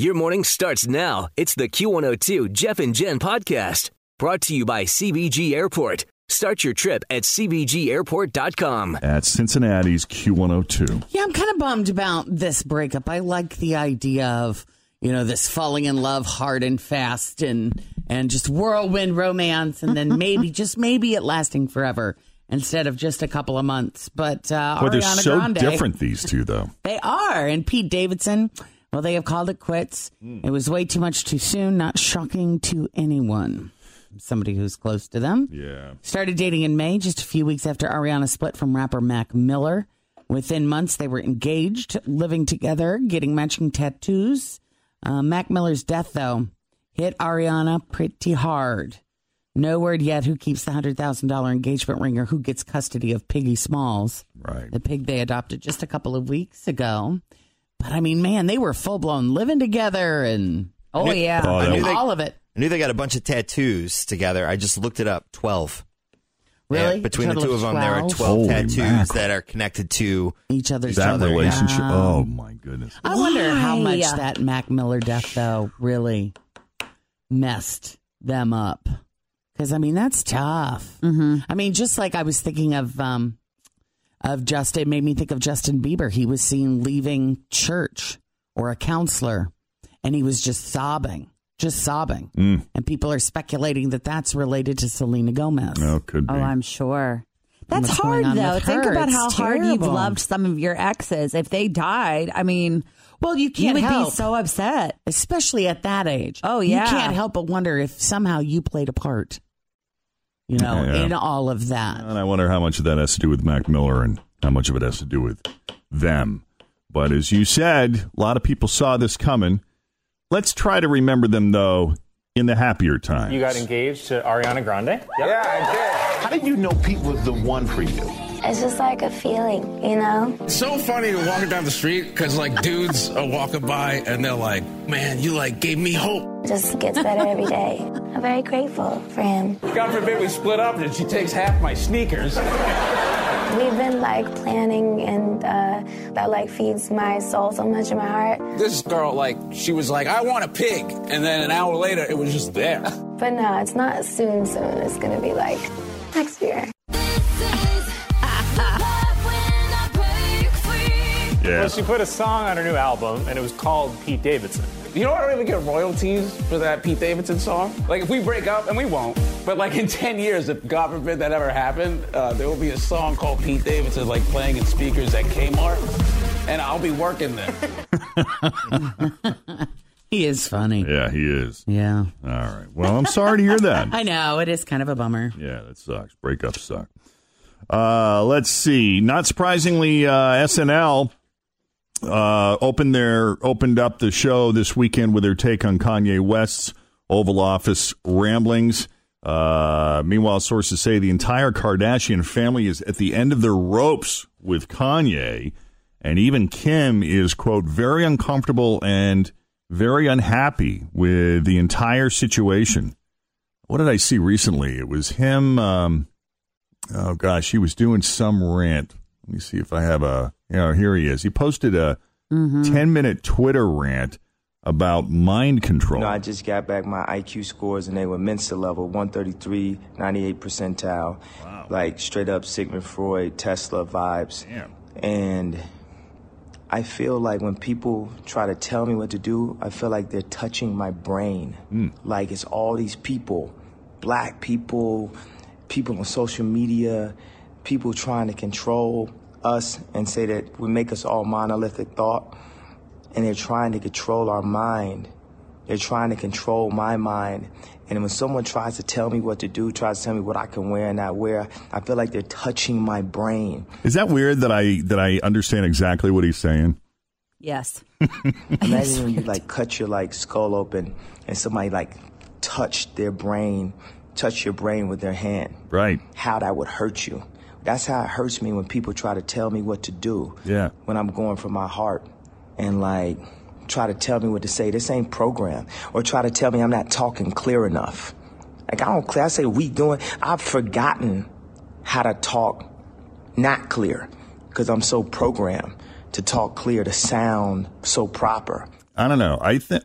Your morning starts now. It's the Q102 Jeff and Jen podcast brought to you by CVG Airport. Start your trip at CVGAirport.com. At Cincinnati's Q102. Yeah, I'm kind of bummed about this breakup. I like the idea of, you know, this falling in love hard and fast and and just whirlwind romance and then maybe just maybe it lasting forever instead of just a couple of months. But uh Well, they're Ariana so Grande, different, these two, though. They are. And Pete Davidson, well, they have called it quits. It was way too much too soon, not shocking to anyone. Somebody who's close to them. Yeah. Started dating in May, just a few weeks after Ariana split from rapper Mac Miller. Within months, they were engaged, living together, getting matching tattoos. Uh, Mac Miller's death, though, hit Ariana pretty hard. No word yet who keeps the $100,000 engagement ring or who gets custody of Piggy Smalls, Right. the pig they adopted just a couple of weeks ago. But I mean, man, they were full blown living together and oh, yeah, Oh, I that mean, was- all of it. I knew they got a bunch of tattoos together. I just looked it up. Twelve. Really? Yeah, between the two of of them, there are 12? Holy tattoos mackerel. that are connected to Each other's That children. relationship. Wow. Oh, my goodness. I wonder how much that Mac Miller death though really messed them up. Because I mean that's tough. Mm-hmm. I mean, just like I was thinking of um of Justin, it made me think of Justin Bieber. He was seen leaving church or a counselor, and he was just sobbing, just sobbing. Mm. And people are speculating that that's related to Selena Gomez. Oh, could be. Oh, I'm sure. That's hard, though. Think her, about it's how hard you've loved some of your exes. If they died, I mean, Well, you you can't would help. be so upset. especially at that age. Oh, yeah. you can't help but wonder if somehow you played a part. You know, Yeah, yeah. in all of that. And I wonder how much of that has to do with Mac Miller and how much of it has to do with them. But as you said, a lot of people saw this coming. Let's try to remember them, though, in the happier times. You got engaged to Ariana Grande? Yeah, I did. How did you know Pete was the one for you? It's just like a feeling, you know? It's so funny walking down the street because like dudes are walking by and they're like, "Man, you like gave me hope." It just gets better every day. I'm very grateful for him. God forbid we split up and she takes half my sneakers. We've been like planning, and uh, that like feeds my soul so much in my heart. This girl, like, she was like, "I want a pig," and then an hour later, it was just there. But no, it's not soon, soon. It's gonna be like next year. Yeah. Well, she put a song on her new album and it was called Pete Davidson. You know, I don't even get royalties for that Pete Davidson song. Like, if we break up, and we won't, but like in 10 years, if God forbid that ever happened, uh, there will be a song called Pete Davidson, like playing in speakers at Kmart, and I'll be working there. He is funny. Yeah, he is. Yeah. All right. Well, I'm sorry to hear that. I know. It is kind of a bummer. Yeah, that sucks. Breakups suck. Uh, let's see. Not surprisingly, uh, SNL uh, opened their opened up the show this weekend with their take on Kanye West's Oval Office ramblings. Uh, meanwhile, sources say the entire Kardashian family is at the end of their ropes with Kanye, and even Kim is quote very uncomfortable and very unhappy with the entire situation. What did I see recently? It was him. Um, oh gosh, he was doing some rant. Let me see if I have a. You know, here he is. He posted a mm-hmm. ten minute Twitter rant about mind control. You know, I just got back my IQ scores and they were Mensa level 133, 98 percentile. Like straight up Sigmund Freud, Tesla vibes. Damn. And I feel like when people try to tell me what to do, I feel like they're touching my brain. Hmm. Like it's all these people, black people, people on social media, people trying to control us and say that we make us all monolithic thought. And they're trying to control our mind. They're trying to control my mind. And when someone tries to tell me what to do, tries to tell me what I can wear and not wear, I feel like they're touching my brain. Is that weird that I that I understand exactly what he's saying? Yes. Imagine when you like cut your like skull open and somebody like touched their brain, touch your brain with their hand. Right. How that would hurt you. That's how it hurts me when people try to tell me what to do. Yeah. When I'm going from my heart and like try to tell me what to say. This ain't program. Or try to tell me I'm not talking clear enough. Like I don't clear. I say we doing. I've forgotten how to talk not clear because I'm so programmed to talk clear, to sound so proper. I don't know. I think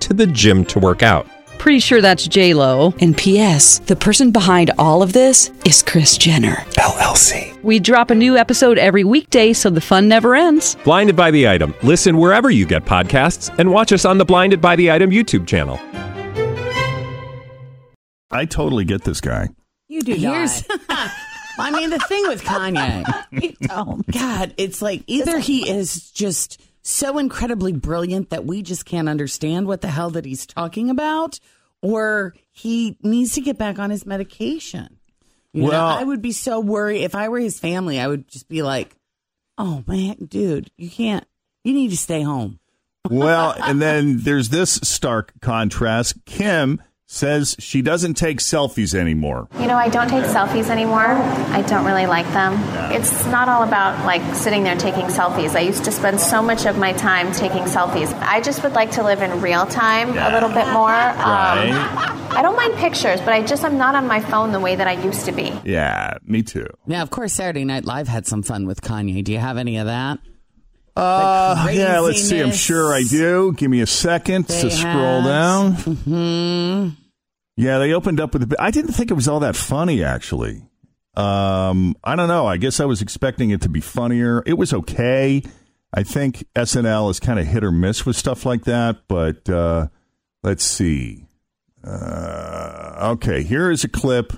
to the gym to work out. Pretty sure that's J Lo. And P.S. The person behind all of this is Kris Jenner LLC. We drop a new episode every weekday, so the fun never ends. Blinded by the item. Listen wherever you get podcasts, and watch us on the Blinded by the Item YouTube channel. I totally get this guy. You do Here's, I mean, the thing with Kanye, You don't. God, it's like either he is just so incredibly brilliant that we just can't understand what the hell that he's talking about, or he needs to get back on his medication. You know, Well- I would be so worried if I were his family. I would just be like, "Oh man, dude, you can't. You need to stay home." Well, and then there's this stark contrast. Kim says she doesn't take selfies anymore. You know, I don't take selfies anymore. I don't really like them. It's not all about like sitting there taking selfies. I used to spend so much of my time taking selfies. I just would like to live in real time a little bit more. Um, I don't mind pictures, but I just I'm not on my phone the way that I used to be. Yeah, me too. Now, of course, Saturday Night Live had some fun with Kanye. Do you have any of that? Uh, yeah, let's see. I'm sure I do. Give me a second to They scroll had- down. Mhm. Yeah, they opened up with a bit. I didn't think it was all that funny, actually. Um, I don't know. I guess I was expecting it to be funnier. It was okay. I think SNL is kind of hit or miss with stuff like that, but uh, let's see. Uh, okay, here is a clip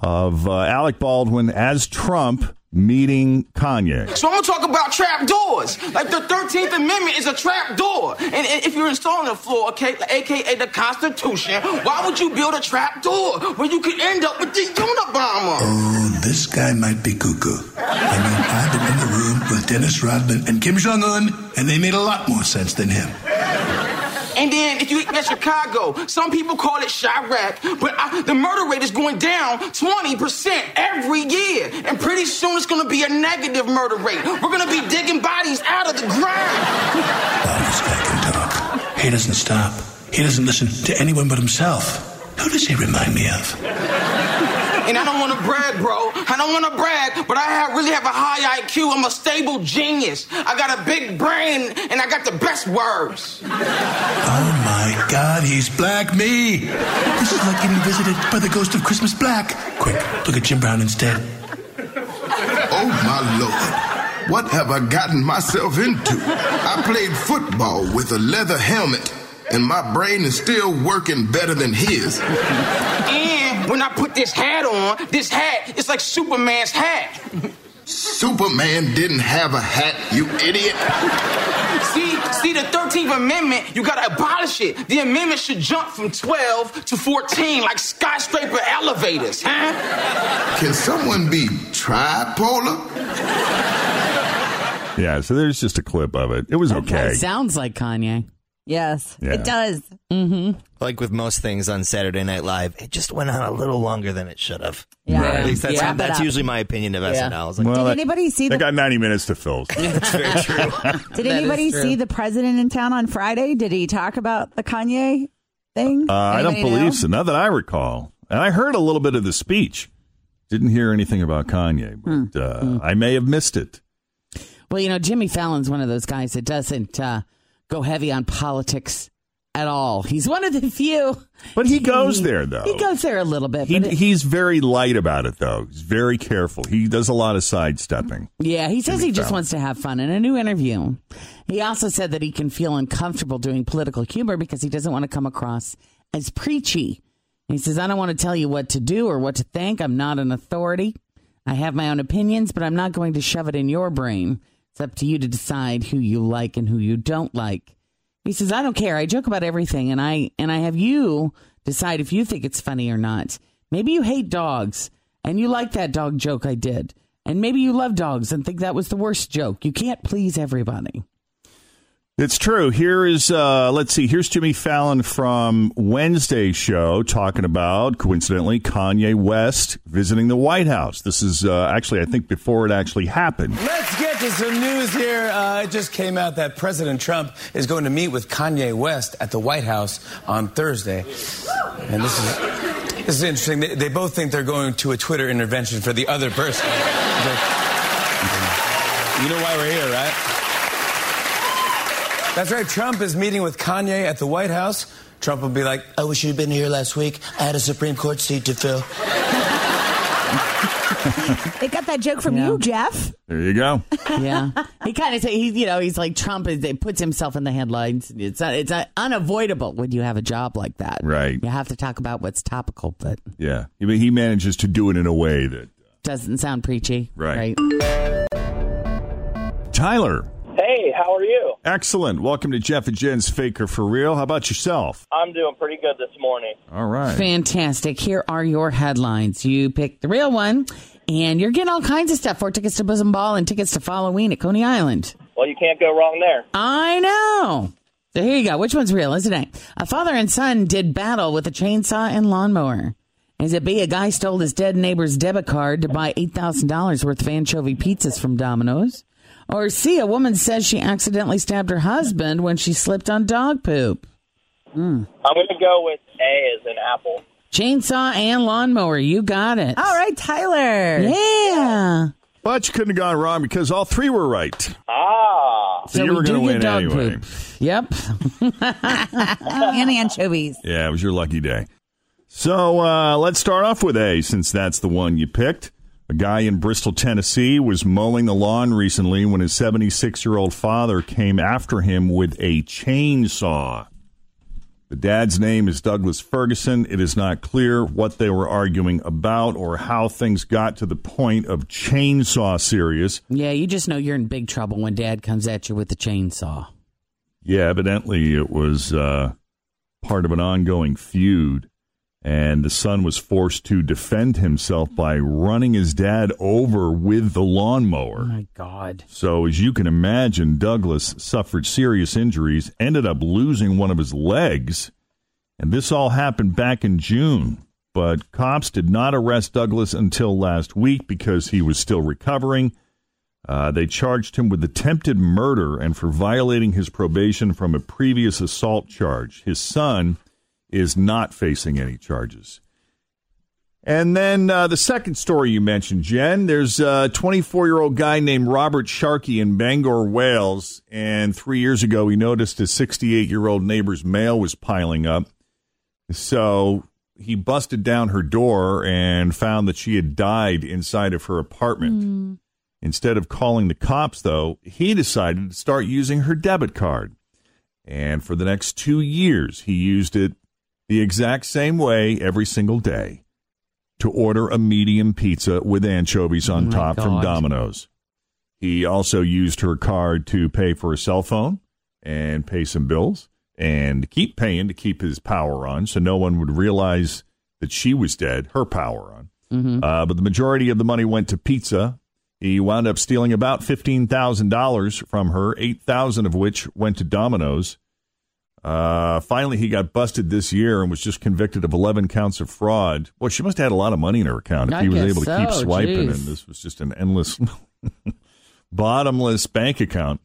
of uh, Alec Baldwin as Trump meeting Kanye. So I'm gonna talk about trap doors. Like the 13th Amendment is a trap door. And, and if you're installing a floor, okay, aka the Constitution, why would you build a trap door where you could end up with the Unabomber? Oh, this guy might be cuckoo. I mean, I've been in the room with Dennis Rodman and Kim Jong Un, and they made a lot more sense than him. And then if you look at Chicago, some people call it Chiraq, but I, the murder rate is going down 20% every year. Pretty soon it's gonna be a negative murder rate. We're gonna be digging bodies out of the ground. He doesn't stop. He doesn't listen to anyone but himself. Who does he remind me of? And I don't want to brag, bro. I don't want to brag, but I have, really have a high IQ. I'm a stable genius. I got a big brain, and I got the best words. Oh my God, he's black me. This is like getting visited by the ghost of Christmas Black. Quick, look at Jim Brown instead. Oh my lord. What have I gotten myself into? I played football with a leather helmet, and my brain is still working better than his. And when I put this hat on, this hat, it's like Superman's hat. Superman didn't have a hat, you idiot. See, see, the 13th Amendment, you gotta abolish it. The amendment should jump from 12 to 14 like skyscraper elevators, huh? Can someone be tripolar? Yeah, so there's just a clip of it. It was It okay. sounds like Kanye. Yes, Yeah. it does. Mm-hmm. Like with most things on Saturday Night Live, it just went on a little longer than it should have. Yeah. Or At least that's, Yeah. Wrap it that's up. usually my opinion of Yeah. SNL. It's like, Well, Did that- anybody see They the- got 90 minutes to fill. that's very true. Did That anybody true. see the president in town on Friday? Did he talk about the Kanye thing? Uh, I don't Anybody know? believe so. Not that I recall. And I heard a little bit of the speech. Didn't hear anything about Kanye, but uh, I may have missed it. Well, you know, Jimmy Fallon's one of those guys that doesn't uh, go heavy on politics at all. He's one of the few. But he goes there, though. He goes there a little bit. He, it- he's very light about it, though. He's very careful. He does a lot of sidestepping. Yeah, he says he just wants to have fun in a new interview. He also said that he can feel uncomfortable doing political humor because he doesn't want to come across as preachy. He says, I don't want to tell you what to do or what to think. I'm not an authority. I have my own opinions, but I'm not going to shove it in your brain. It's up to you to decide who you like and who you don't like. He says, I don't care. I joke about everything and I and I have you decide if you think it's funny or not. Maybe you hate dogs and you like that dog joke I did. And maybe you love dogs and think that was the worst joke. You can't please everybody. It's true. Here is, uh, let's see, here's Jimmy Fallon from Wednesday's show talking about, coincidentally, Kanye West visiting the White House. This is uh, actually, I think, before it actually happened. Get to some news here. Uh, it just came out that President Trump is going to meet with Kanye West at the White House on Thursday. And this is this is interesting. They, they both think they're going to a Twitter intervention for the other person. You know why we're here, right? That's right. Trump is meeting with Kanye at the White House. Trump will be like, I wish you'd been here last week. I had a Supreme Court seat to fill. They got that joke from you, Jeff. There you go. yeah, he kind of say he, you know, he's like Trump. Is it puts himself in the headlines. It's uh, it's uh, unavoidable when you have a job like that. Right. You have to talk about what's topical, but Yeah. He he manages to do it in a way that, doesn't sound preachy. Right. Tyler, Hey, how are you? excellent. Welcome to Jeff and Jen's Faker for Real. How about yourself? I'm doing pretty good this morning. All right. Fantastic. Here are your headlines. You picked the real one, and you're getting all kinds of stuff. for tickets to Bosom Ball and tickets to Halloween at Coney Island. Well, you can't go wrong there. I know. So here you go. Which one's real, isn't it? A father and son did battle with a chainsaw and lawnmower. Is it B? A guy stole his dead neighbor's debit card to buy $8,000 worth of anchovy pizzas from Domino's. Or C? A woman says she accidentally stabbed her husband when she slipped on dog poop. Mm. I'm going to go with A as an apple. Chainsaw and lawnmower. You got it. All right, Tyler. Yeah. But you couldn't have gone wrong because all three were right. Ah. So, you we were going to win dog anyway. poop. Yep. and anchovies. Yeah, it was your lucky day. So uh, let's start off with A, since that's the one you picked. A guy in Bristol, Tennessee was mowing the lawn recently when his 76 year old father came after him with a chainsaw. The dad's name is Douglas Ferguson. It is not clear what they were arguing about or how things got to the point of chainsaw serious. Yeah, you just know you're in big trouble when dad comes at you with the chainsaw. Yeah, evidently it was uh, part of an ongoing feud, and the son was forced to defend himself by running his dad over with the lawnmower. My God. So, as you can imagine, Douglas suffered serious injuries, ended up losing one of his legs, and this all happened back in June. But cops did not arrest Douglas until last week because he was still recovering. Uh, they charged him with attempted murder and for violating his probation from a previous assault charge. His son is not facing any charges. And then uh, the second story you mentioned, Jen, there's a 24 year old guy named Robert Sharkey in Bangor, Wales. And three years ago, he noticed his 68 year old neighbor's mail was piling up. So he busted down her door and found that she had died inside of her apartment. Instead of calling the cops, though, he decided to start using her debit card. And for the next two years, he used it the exact same way every single day to order a medium pizza with anchovies on Oh, top from Domino's. He also used her card to pay for a cell phone and pay some bills and keep paying to keep his power on so no one would realize that she was dead, her power on. Mm-hmm. Uh, but the majority of the money went to pizza. He wound up stealing about fifteen thousand dollars from her, eight thousand of which went to Domino's. Uh, finally, he got busted this year and was just convicted of 11 counts of fraud. Well, she must have had a lot of money in her account if I he was able to keep swiping, geez. and this was just an endless, bottomless bank account.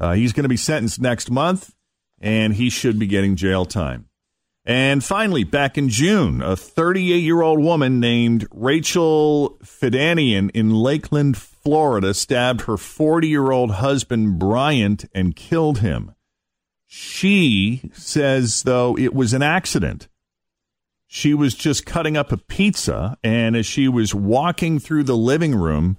Uh, he's going to be sentenced next month, and he should be getting jail time. And finally, back in June, a 38 year old woman named Rachel Fidanian in Lakeland, Florida, stabbed her 40 year old husband, Bryant, and killed him. She says, though, it was an accident. She was just cutting up a pizza, and as she was walking through the living room,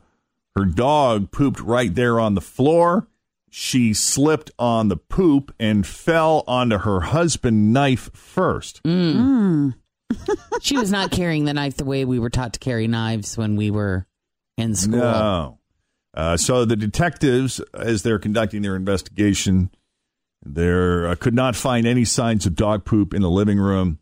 her dog pooped right there on the floor. She slipped on the poop and fell onto her husband knife first. Mm. she was not carrying the knife the way we were taught to carry knives when we were in school. No. Uh, so the detectives, as they're conducting their investigation, there uh, could not find any signs of dog poop in the living room.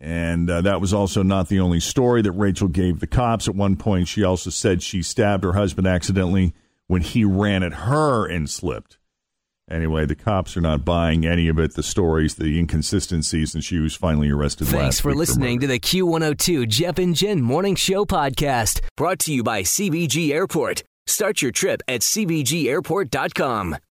And uh, that was also not the only story that Rachel gave the cops. At one point, she also said she stabbed her husband accidentally when he ran at her and slipped. Anyway, the cops are not buying any of it, the stories, the inconsistencies, and she was finally arrested Thanks for listening to the Q102 Jeff and Jen Morning Show podcast, brought to you by CVG Airport. Start your trip at CVGAirport.com.